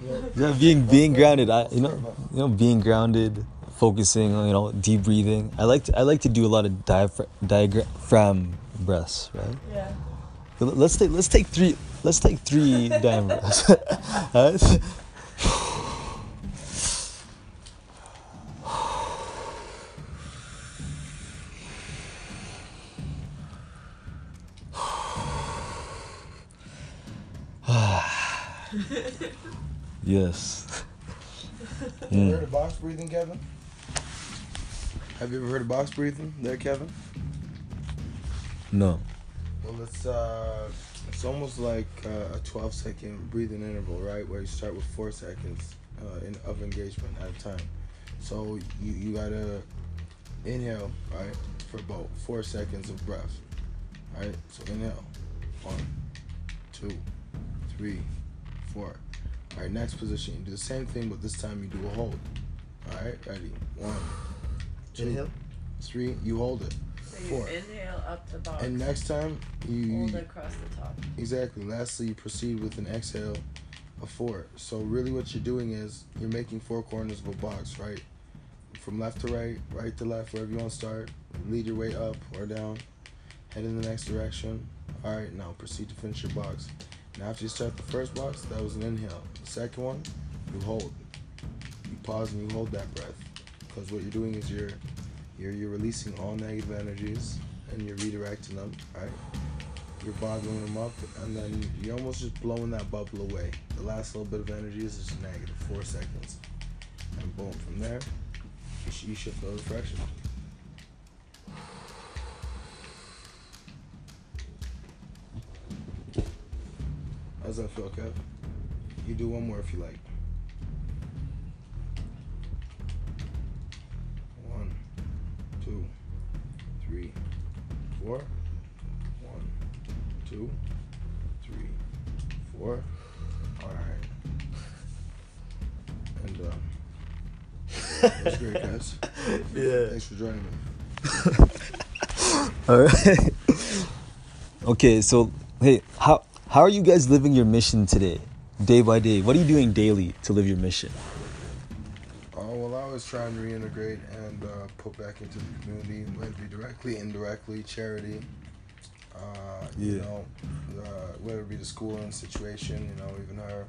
Yeah. Yeah, being being grounded. I you know you know being grounded, focusing on you know deep breathing. I like to I like to do a lot of diaphragm diaphragm breaths. Right. Yeah. Let's take let's take three let's take three diaphragm breaths. yes. Have you heard of box breathing, Kevin? Have you ever heard of box breathing, there, Kevin? No. Well, it's uh, it's almost like uh, a 12 second breathing interval, right? Where you start with four seconds uh, in, of engagement at a time. So you you gotta inhale, right, for about four seconds of breath, right? So inhale, one, two, three, four. All right, next position, you do the same thing, but this time you do a hold. All right, ready? One, two, Inhale. three. You hold it. So you Four. inhale up the box. And next time you hold across the top. Exactly. Lastly, you proceed with an exhale of four. So really, what you're doing is you're making four corners of a box, right? From left to right, right to left, wherever you want to start. Lead your way up or down. Head in the next direction. All right. Now proceed to finish your box. Now after you start the first box, that was an inhale. The second one, you hold. You pause and you hold that breath, because what you're doing is you're you're you're releasing all negative energies and you're redirecting them, right? you're bottling them up, and then you're almost just blowing that bubble away. The last little bit of energy is just negative, four seconds. And boom, from there, you, should feel the refreshing. How's that feel, Kev? You do one more if you like. One, two, three, four. One, two, three, four. All right. And um, that was great, guys. Yeah. Thanks for joining me. All right. okay, so hey, how how are you guys living your mission today, day by day? What are you doing daily to live your mission? Oh well, I was trying to reintegrate and uh, put back into the community, whether it be directly, indirectly, charity, Uh, You know, uh, whether it be the schooling situation, you know, even her.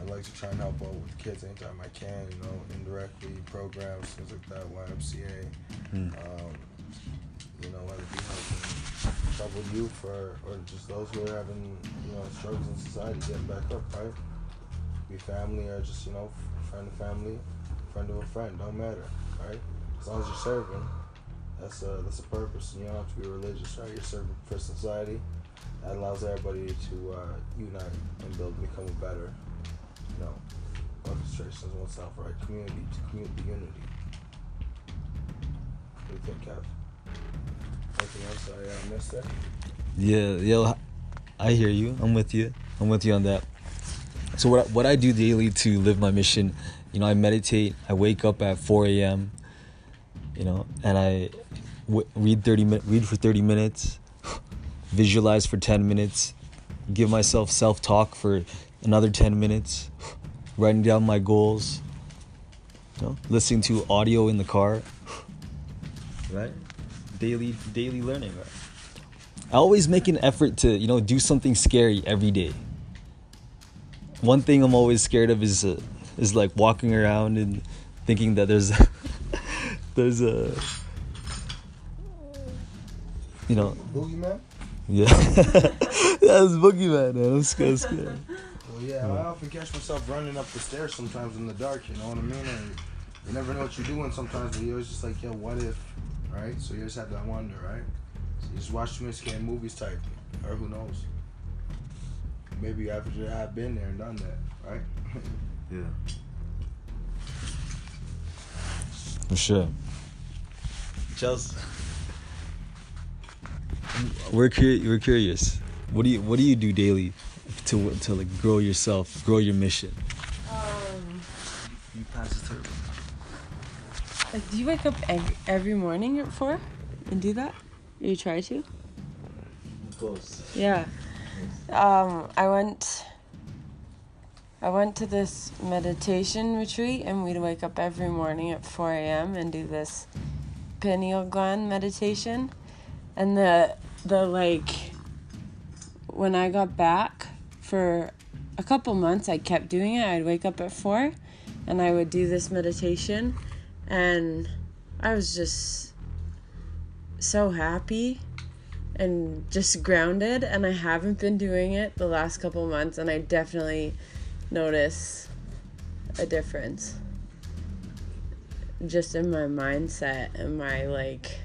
I like to try and help out with kids anytime I can, you know, indirectly, programs, things like that, YMCA. Mm. Um, you know, whether it be helping troubled youth or, or just those who are having, you know, struggles in society, getting back up, right? Be family or just, you know, friend of family, friend of a friend, don't matter, right? As long as you're serving, that's a, that's a purpose. And you don't have to be religious, right? You're serving for society. That allows everybody to uh, unite and build, become a better, you know, orchestration of oneself, right? Community to community unity. What do you think, Kev? Else I missed? Yeah, yeah, I hear you. I'm with you. I'm with you on that. So what I- what I do daily to live my mission, you know, I meditate. I wake up at 4 a.m. You know, and I w- read 30 min- read for 30 minutes, visualize for 10 minutes, give myself self talk for another 10 minutes, writing down my goals. You know, listening to audio in the car. Right, daily daily learning. Right. I always make an effort to, you know, do something scary every day. One thing I'm always scared of is uh, is like walking around and thinking that there's there's a you know, Boogeyman? yeah. That's boogeyman, man. I'm scared, scared. Well, yeah, I often catch myself running up the stairs sometimes in the dark, you know what I mean? And you never know what you're doing sometimes, but you're always just like, yo, what if, right? So you just have that wonder, right? So you just watch too many scary movies type, or who knows? Maybe you have to have been there and done that, right? Yeah. For sure. Chelsea. We're curious. We're curious. What do you What do you do daily to to like grow yourself, grow your mission? Um, You pass the turbo. Like, do you wake up every, every morning at four and do that? You try to? Close. Yeah. Um, I went. I went to this meditation retreat, and we'd wake up every morning at four a.m. and do this pineal gland meditation, and the the like. When I got back for a couple months, I kept doing it. I'd wake up at four, and I would do this meditation, and I was just so happy and just grounded and I haven't been doing it the last couple months and I definitely notice a difference just in my mindset and my like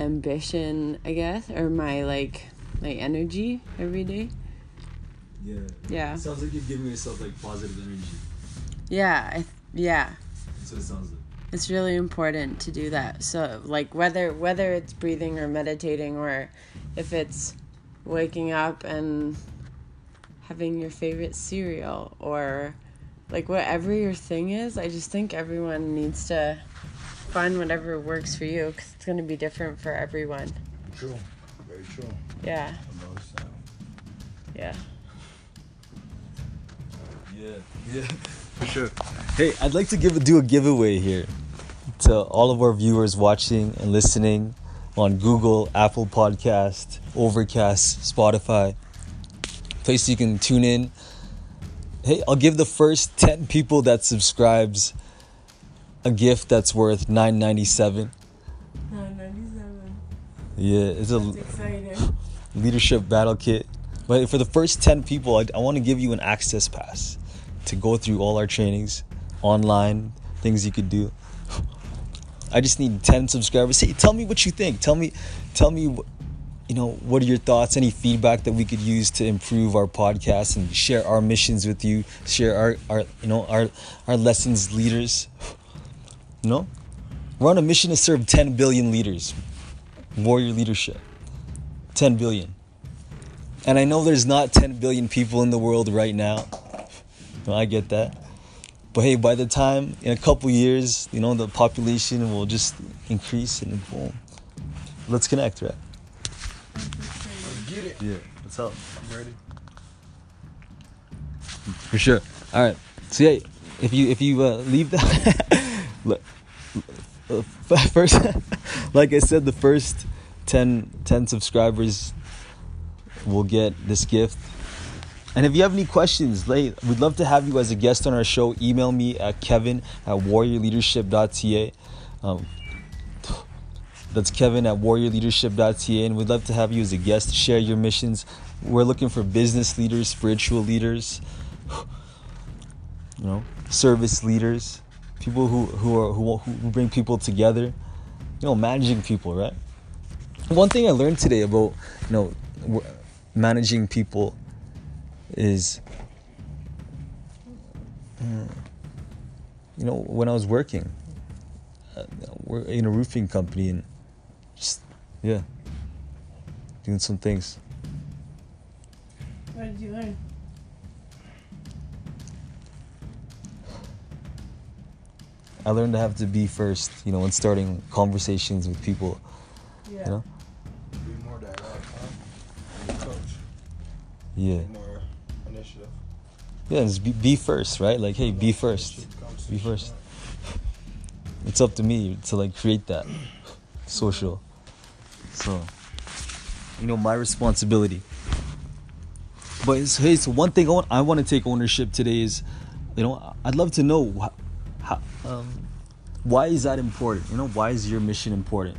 ambition I guess or my like my energy every day Yeah. yeah Sounds like you're giving yourself like positive energy. yeah I, yeah That's it sounds like. it's really important to do that so like whether whether it's breathing or meditating or if it's waking up and having your favorite cereal or like whatever your thing is i just think everyone needs to find whatever works for you because it's going to be different for everyone True. Very true. yeah yeah Yeah, yeah, for sure. Hey, I'd like to give do a giveaway here to all of our viewers watching and listening on Google, Apple Podcast, Overcast, Spotify. Place you can tune in. Hey, I'll give the first 10 people that subscribes a gift that's worth 9.97. 997 Yeah, it's a exciting leadership battle kit. But for the first 10 people, I, I want to give you an access pass to go through all our trainings online, things you could do. I just need 10 subscribers. Hey, tell me what you think. Tell me, tell me, you know, what are your thoughts? Any feedback that we could use to improve our podcast and share our missions with you, share our, our you know, our, our lessons leaders. You know, we're on a mission to serve 10 billion leaders, warrior leadership. 10 billion. And I know there's not 10 billion people in the world right now. I get that. But hey, by the time in a couple years, you know, the population will just increase and boom. Let's connect, right? Let's get it. Yeah. What's up? I'm ready. For sure. All right. So yeah, if you if you uh, leave that, look, uh, first, like I said, the first 10, 10 subscribers will get this gift. And if you have any questions, we'd love to have you as a guest on our show. Email me at kevin at warriorleadership.ca. Um, that's kevin at warriorleadership.ca. And we'd love to have you as a guest to share your missions. We're looking for business leaders, spiritual leaders, you know, service leaders, people who, who, are, who, who bring people together, you know, managing people, right? One thing I learned today about, you know, managing people is hmm, you know when i was working uh, in a roofing company and just yeah doing some things what did you learn i learned to have to be first you know when starting conversations with people yeah you know Be more that up, huh? Be coach. yeah Be more initiative. Yeah it's be, be first right? Like hey be first. Be first. it's up to me to like create that social. So you know my responsibility. But it's, hey so one thing I want, I want to take ownership today is you know I'd love to know how, how um, why is that important? You know why is your mission important?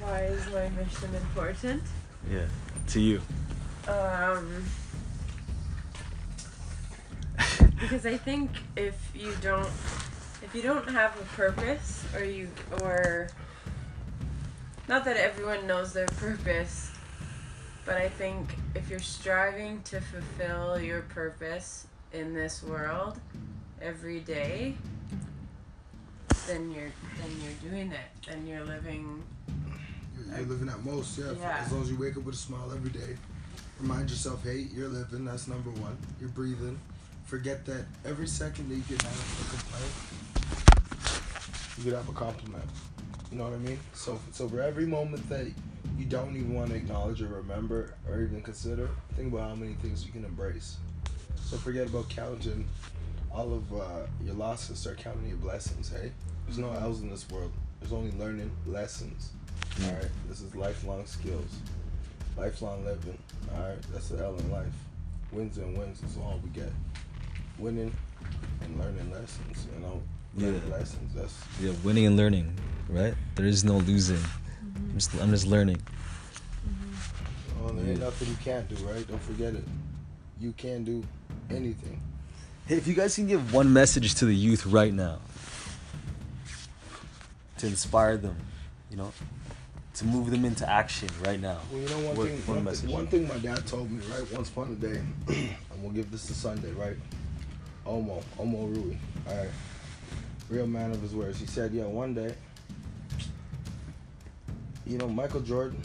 Why is my mission important? Yeah to you Um, because I think if you don't, if you don't have a purpose, or you, or not that everyone knows their purpose, but I think if you're striving to fulfill your purpose in this world every day, then you're then you're doing it, then you're living. You're, you're living at most, yeah. Yeah. As long as you wake up with a smile every day. Remind yourself, hey, you're living. That's number one. You're breathing. Forget that every second that you can have a complaint, you could have a compliment. You know what I mean? So, so for every moment that you don't even want to acknowledge or remember or even consider, think about how many things you can embrace. So forget about counting all of uh, your losses. Start counting your blessings. Hey, there's no L's in this world. There's only learning lessons. All right, this is lifelong skills, lifelong living. All right, that's the L in life. Wins and wins is all we get. Winning and learning lessons. You know, learning Yeah. lessons. That's yeah winning and learning right there is no losing mm-hmm. I'm, just, I'm just learning oh, there ain't nothing you can't do. Right? Don't forget it. You can do anything. Hey, if you guys can give one message to the youth right now to inspire them, you know, to move them into action right now. Well, you know one What- thing. one One, thing one thing my dad told me right once upon a day, and we'll give this to Sunday, right? Omo, Omo Rui. All right, real man of his words. He said, "Yeah, one day, you know, Michael Jordan,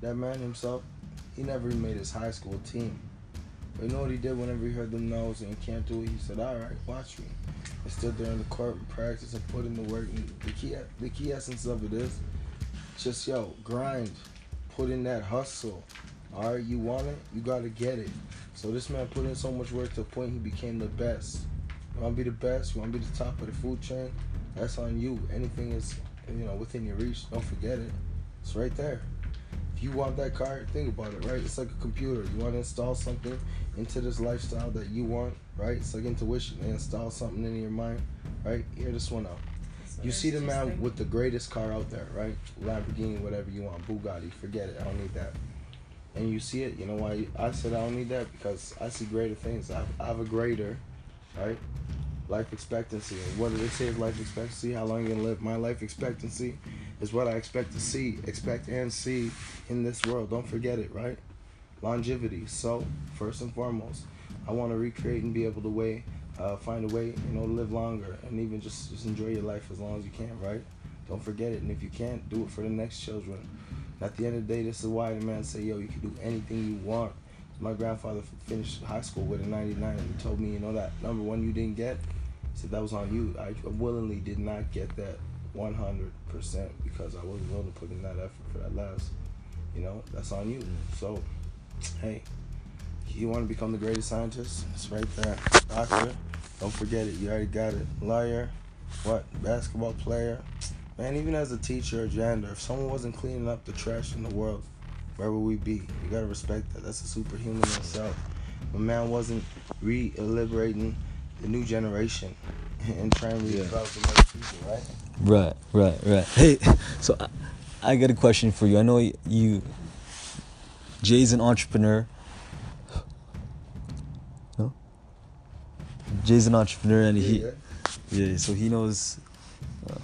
that man himself, he never made his high school team. But you know what he did whenever he heard them no's and he can't do it? He said, all right, watch me. And stood there in the court and practiced and put in the work. And the key, the key essence of it is just, yo, grind. Put in that hustle. All right, you want it, you got to get it. So this man put in so much work to the point he became the best. You want to be the best? You want to be the top of the food chain? That's on you. Anything is, you know, within your reach. Don't forget it. It's right there. If you want that car, think about it, right? It's like a computer. You want to install something into this lifestyle that you want, right? It's like intuition. They install something in your mind, right? Hear this one out. You see the man with the greatest car out there, right? Lamborghini, whatever you want, Bugatti. Forget it. I don't need that. And you see it. You know why I said I don't need that? Because I see greater things. I have, I have a greater, right? Life expectancy. And what do they say is life expectancy? How long you gonna live? My life expectancy is what I expect to see, expect and see in this world. Don't forget it, right? Longevity. So first and foremost, I want to recreate and be able to way, uh, find a way, you know, to live longer and even just just enjoy your life as long as you can, right? Don't forget it. And if you can't, do it for the next children. And at the end of the day, this is why the man say, yo, you can do anything you want. My grandfather finished high school with a 99 and he told me, you know, that number one you didn't get, he said that was on you. I willingly did not get that 100% because I wasn't willing to put in that effort for that last. You know, that's on you. So, hey, you want to become the greatest scientist? It's right there. Doctor, don't forget it. You already got it. Liar. what? Basketball player. Man, even as a teacher or janitor, if someone wasn't cleaning up the trash in the world, where would we be? You gotta respect that. That's a superhuman in itself. A man wasn't re-liberating the new generation and trying to Yeah. redevelop the next people, right? Right, right, right. Hey, so I, I got a question for you. I know you, Jay's an entrepreneur. Jay's an entrepreneur and he, Yeah, yeah, so he knows. Uh,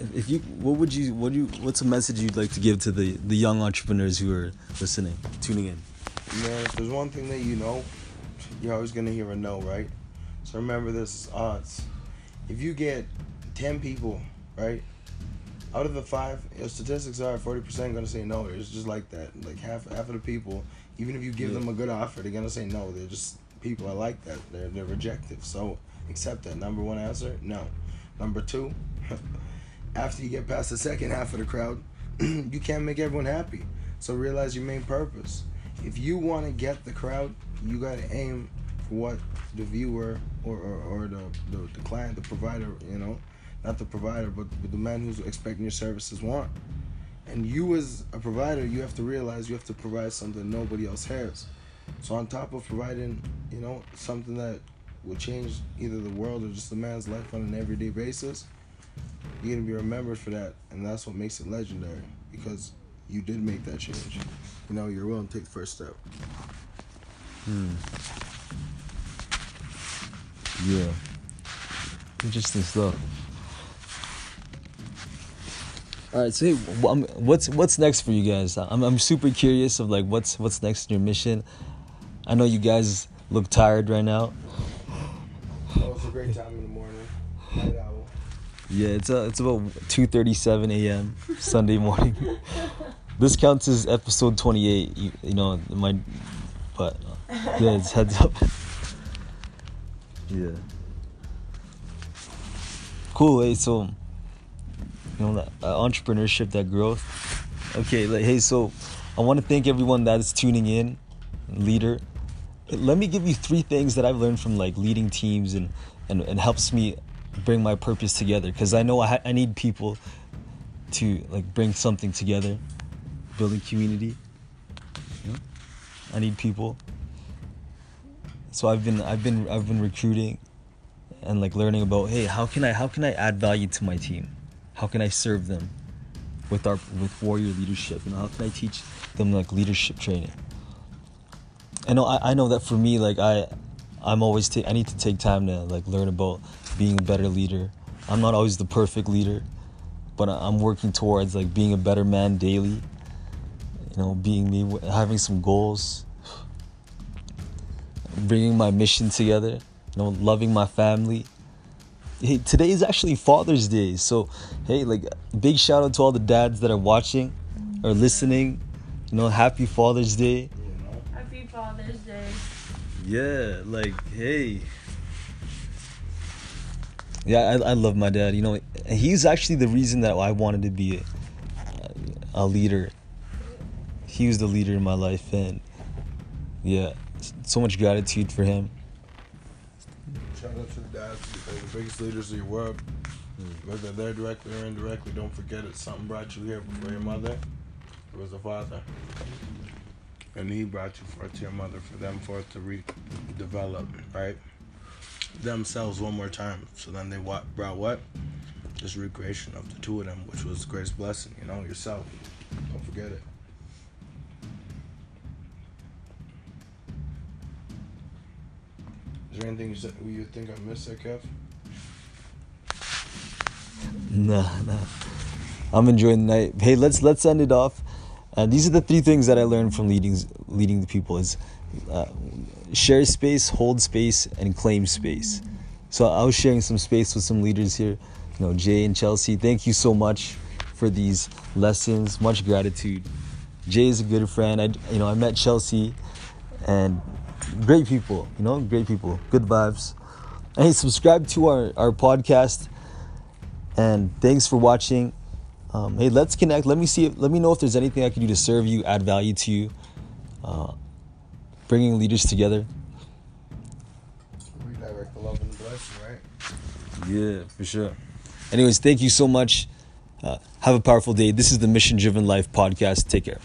if- if you, what would you, what do you, what's a message you'd like to give to the the young entrepreneurs who are listening, tuning in? Man, if there's one thing that you know, you're always gonna hear a no, right? So remember this odds. If you get ten people, right? Out of the five, your statistics are forty percent gonna say no. It's just like that. Like half half of the people, even if you give Yeah. them a good offer, they're gonna say no. They're just people are like that. They're they're rejective. So accept that. Number one answer, no. Number two, after you get past the second half of the crowd, you can't make everyone happy. So realize your main purpose. If you want to get the crowd, you got to aim for what the viewer or, or, or the, the, the client, the provider, you know, not the provider, but, but the man who's expecting your services want. And you as a provider, you have to realize you have to provide something nobody else has. So on top of providing, you know, something that will change either the world or just a man's life on an everyday basis, you're gonna be remembered for that, and that's what makes it legendary because you did make that change. You know, you're willing to take the first step. Hmm. Yeah. Interesting stuff. All right, so hey, what's what's next for you guys? I'm I'm super curious of like what's what's next in your mission. I know you guys look tired right now. Oh, it's a great time in the morning. Night owl. Yeah, it's uh, it's about 2:37 a.m. Sunday morning. this counts as episode 28. You, you know my, but uh, yeah, it's heads up. yeah. Cool. Hey, so you know that uh, entrepreneurship, that growth. Okay, like hey, so I want to thank everyone that is tuning in, leader. Let me give you three things that I've learned from like leading teams and and, and helps me bring my purpose together because I know I, ha- I need people to like bring something together, building community. I need people. So I've been I've been I've been recruiting and like learning about hey how can I how can I add value to my team? How can I serve them with our with warrior leadership? You know, how can I teach them like leadership training? I know I, I know that for me like I I'm always ta- I need to take time to like learn about being a better leader. I'm not always the perfect leader, but I'm working towards like being a better man daily. You know, being me, having some goals, bringing my mission together. You know, loving my family. Hey, today is actually Father's Day, so hey, like big shout out to all the dads that are watching or listening. You know, happy Father's Day. You know, Happy Father's Day. Yeah, like hey. Yeah, I, I love my dad. You know, he's actually the reason that I wanted to be a, a leader. He was the leader in my life, and yeah, so much gratitude for him. shout out to the dads because the biggest leaders of your world, whether they're directly or indirectly, don't forget it. Something brought you here before your mother. It was a father. And he brought you forth to your mother for them forth to redevelop, right? Themselves one more time. So then they brought what? Just recreation of the two of them, which was the greatest blessing, you know, yourself. Don't forget it. Is there anything you, you think I missed there, Kev? Nah, nah. I'm enjoying the night. Hey, let's let's end it off. Uh, these are the three things that I learned from leading leading the people: is uh, share space, hold space, and claim space. So I was sharing some space with some leaders here. You know, Jay and Chelsea. Thank you so much for these lessons. Much gratitude. Jay is a good friend. I you know I met Chelsea, and great people. You know, great people. Good vibes. And hey, subscribe to our our podcast. And thanks for watching. Um, hey, let's connect. Let me see. If, let me know if there's anything I can do to serve you, add value to you, uh, bringing leaders together. Redirect the love and the blessing, right? Yeah, for sure. Anyways, thank you so much. Uh, have a powerful day. This is the Mission Driven Life podcast. Take care.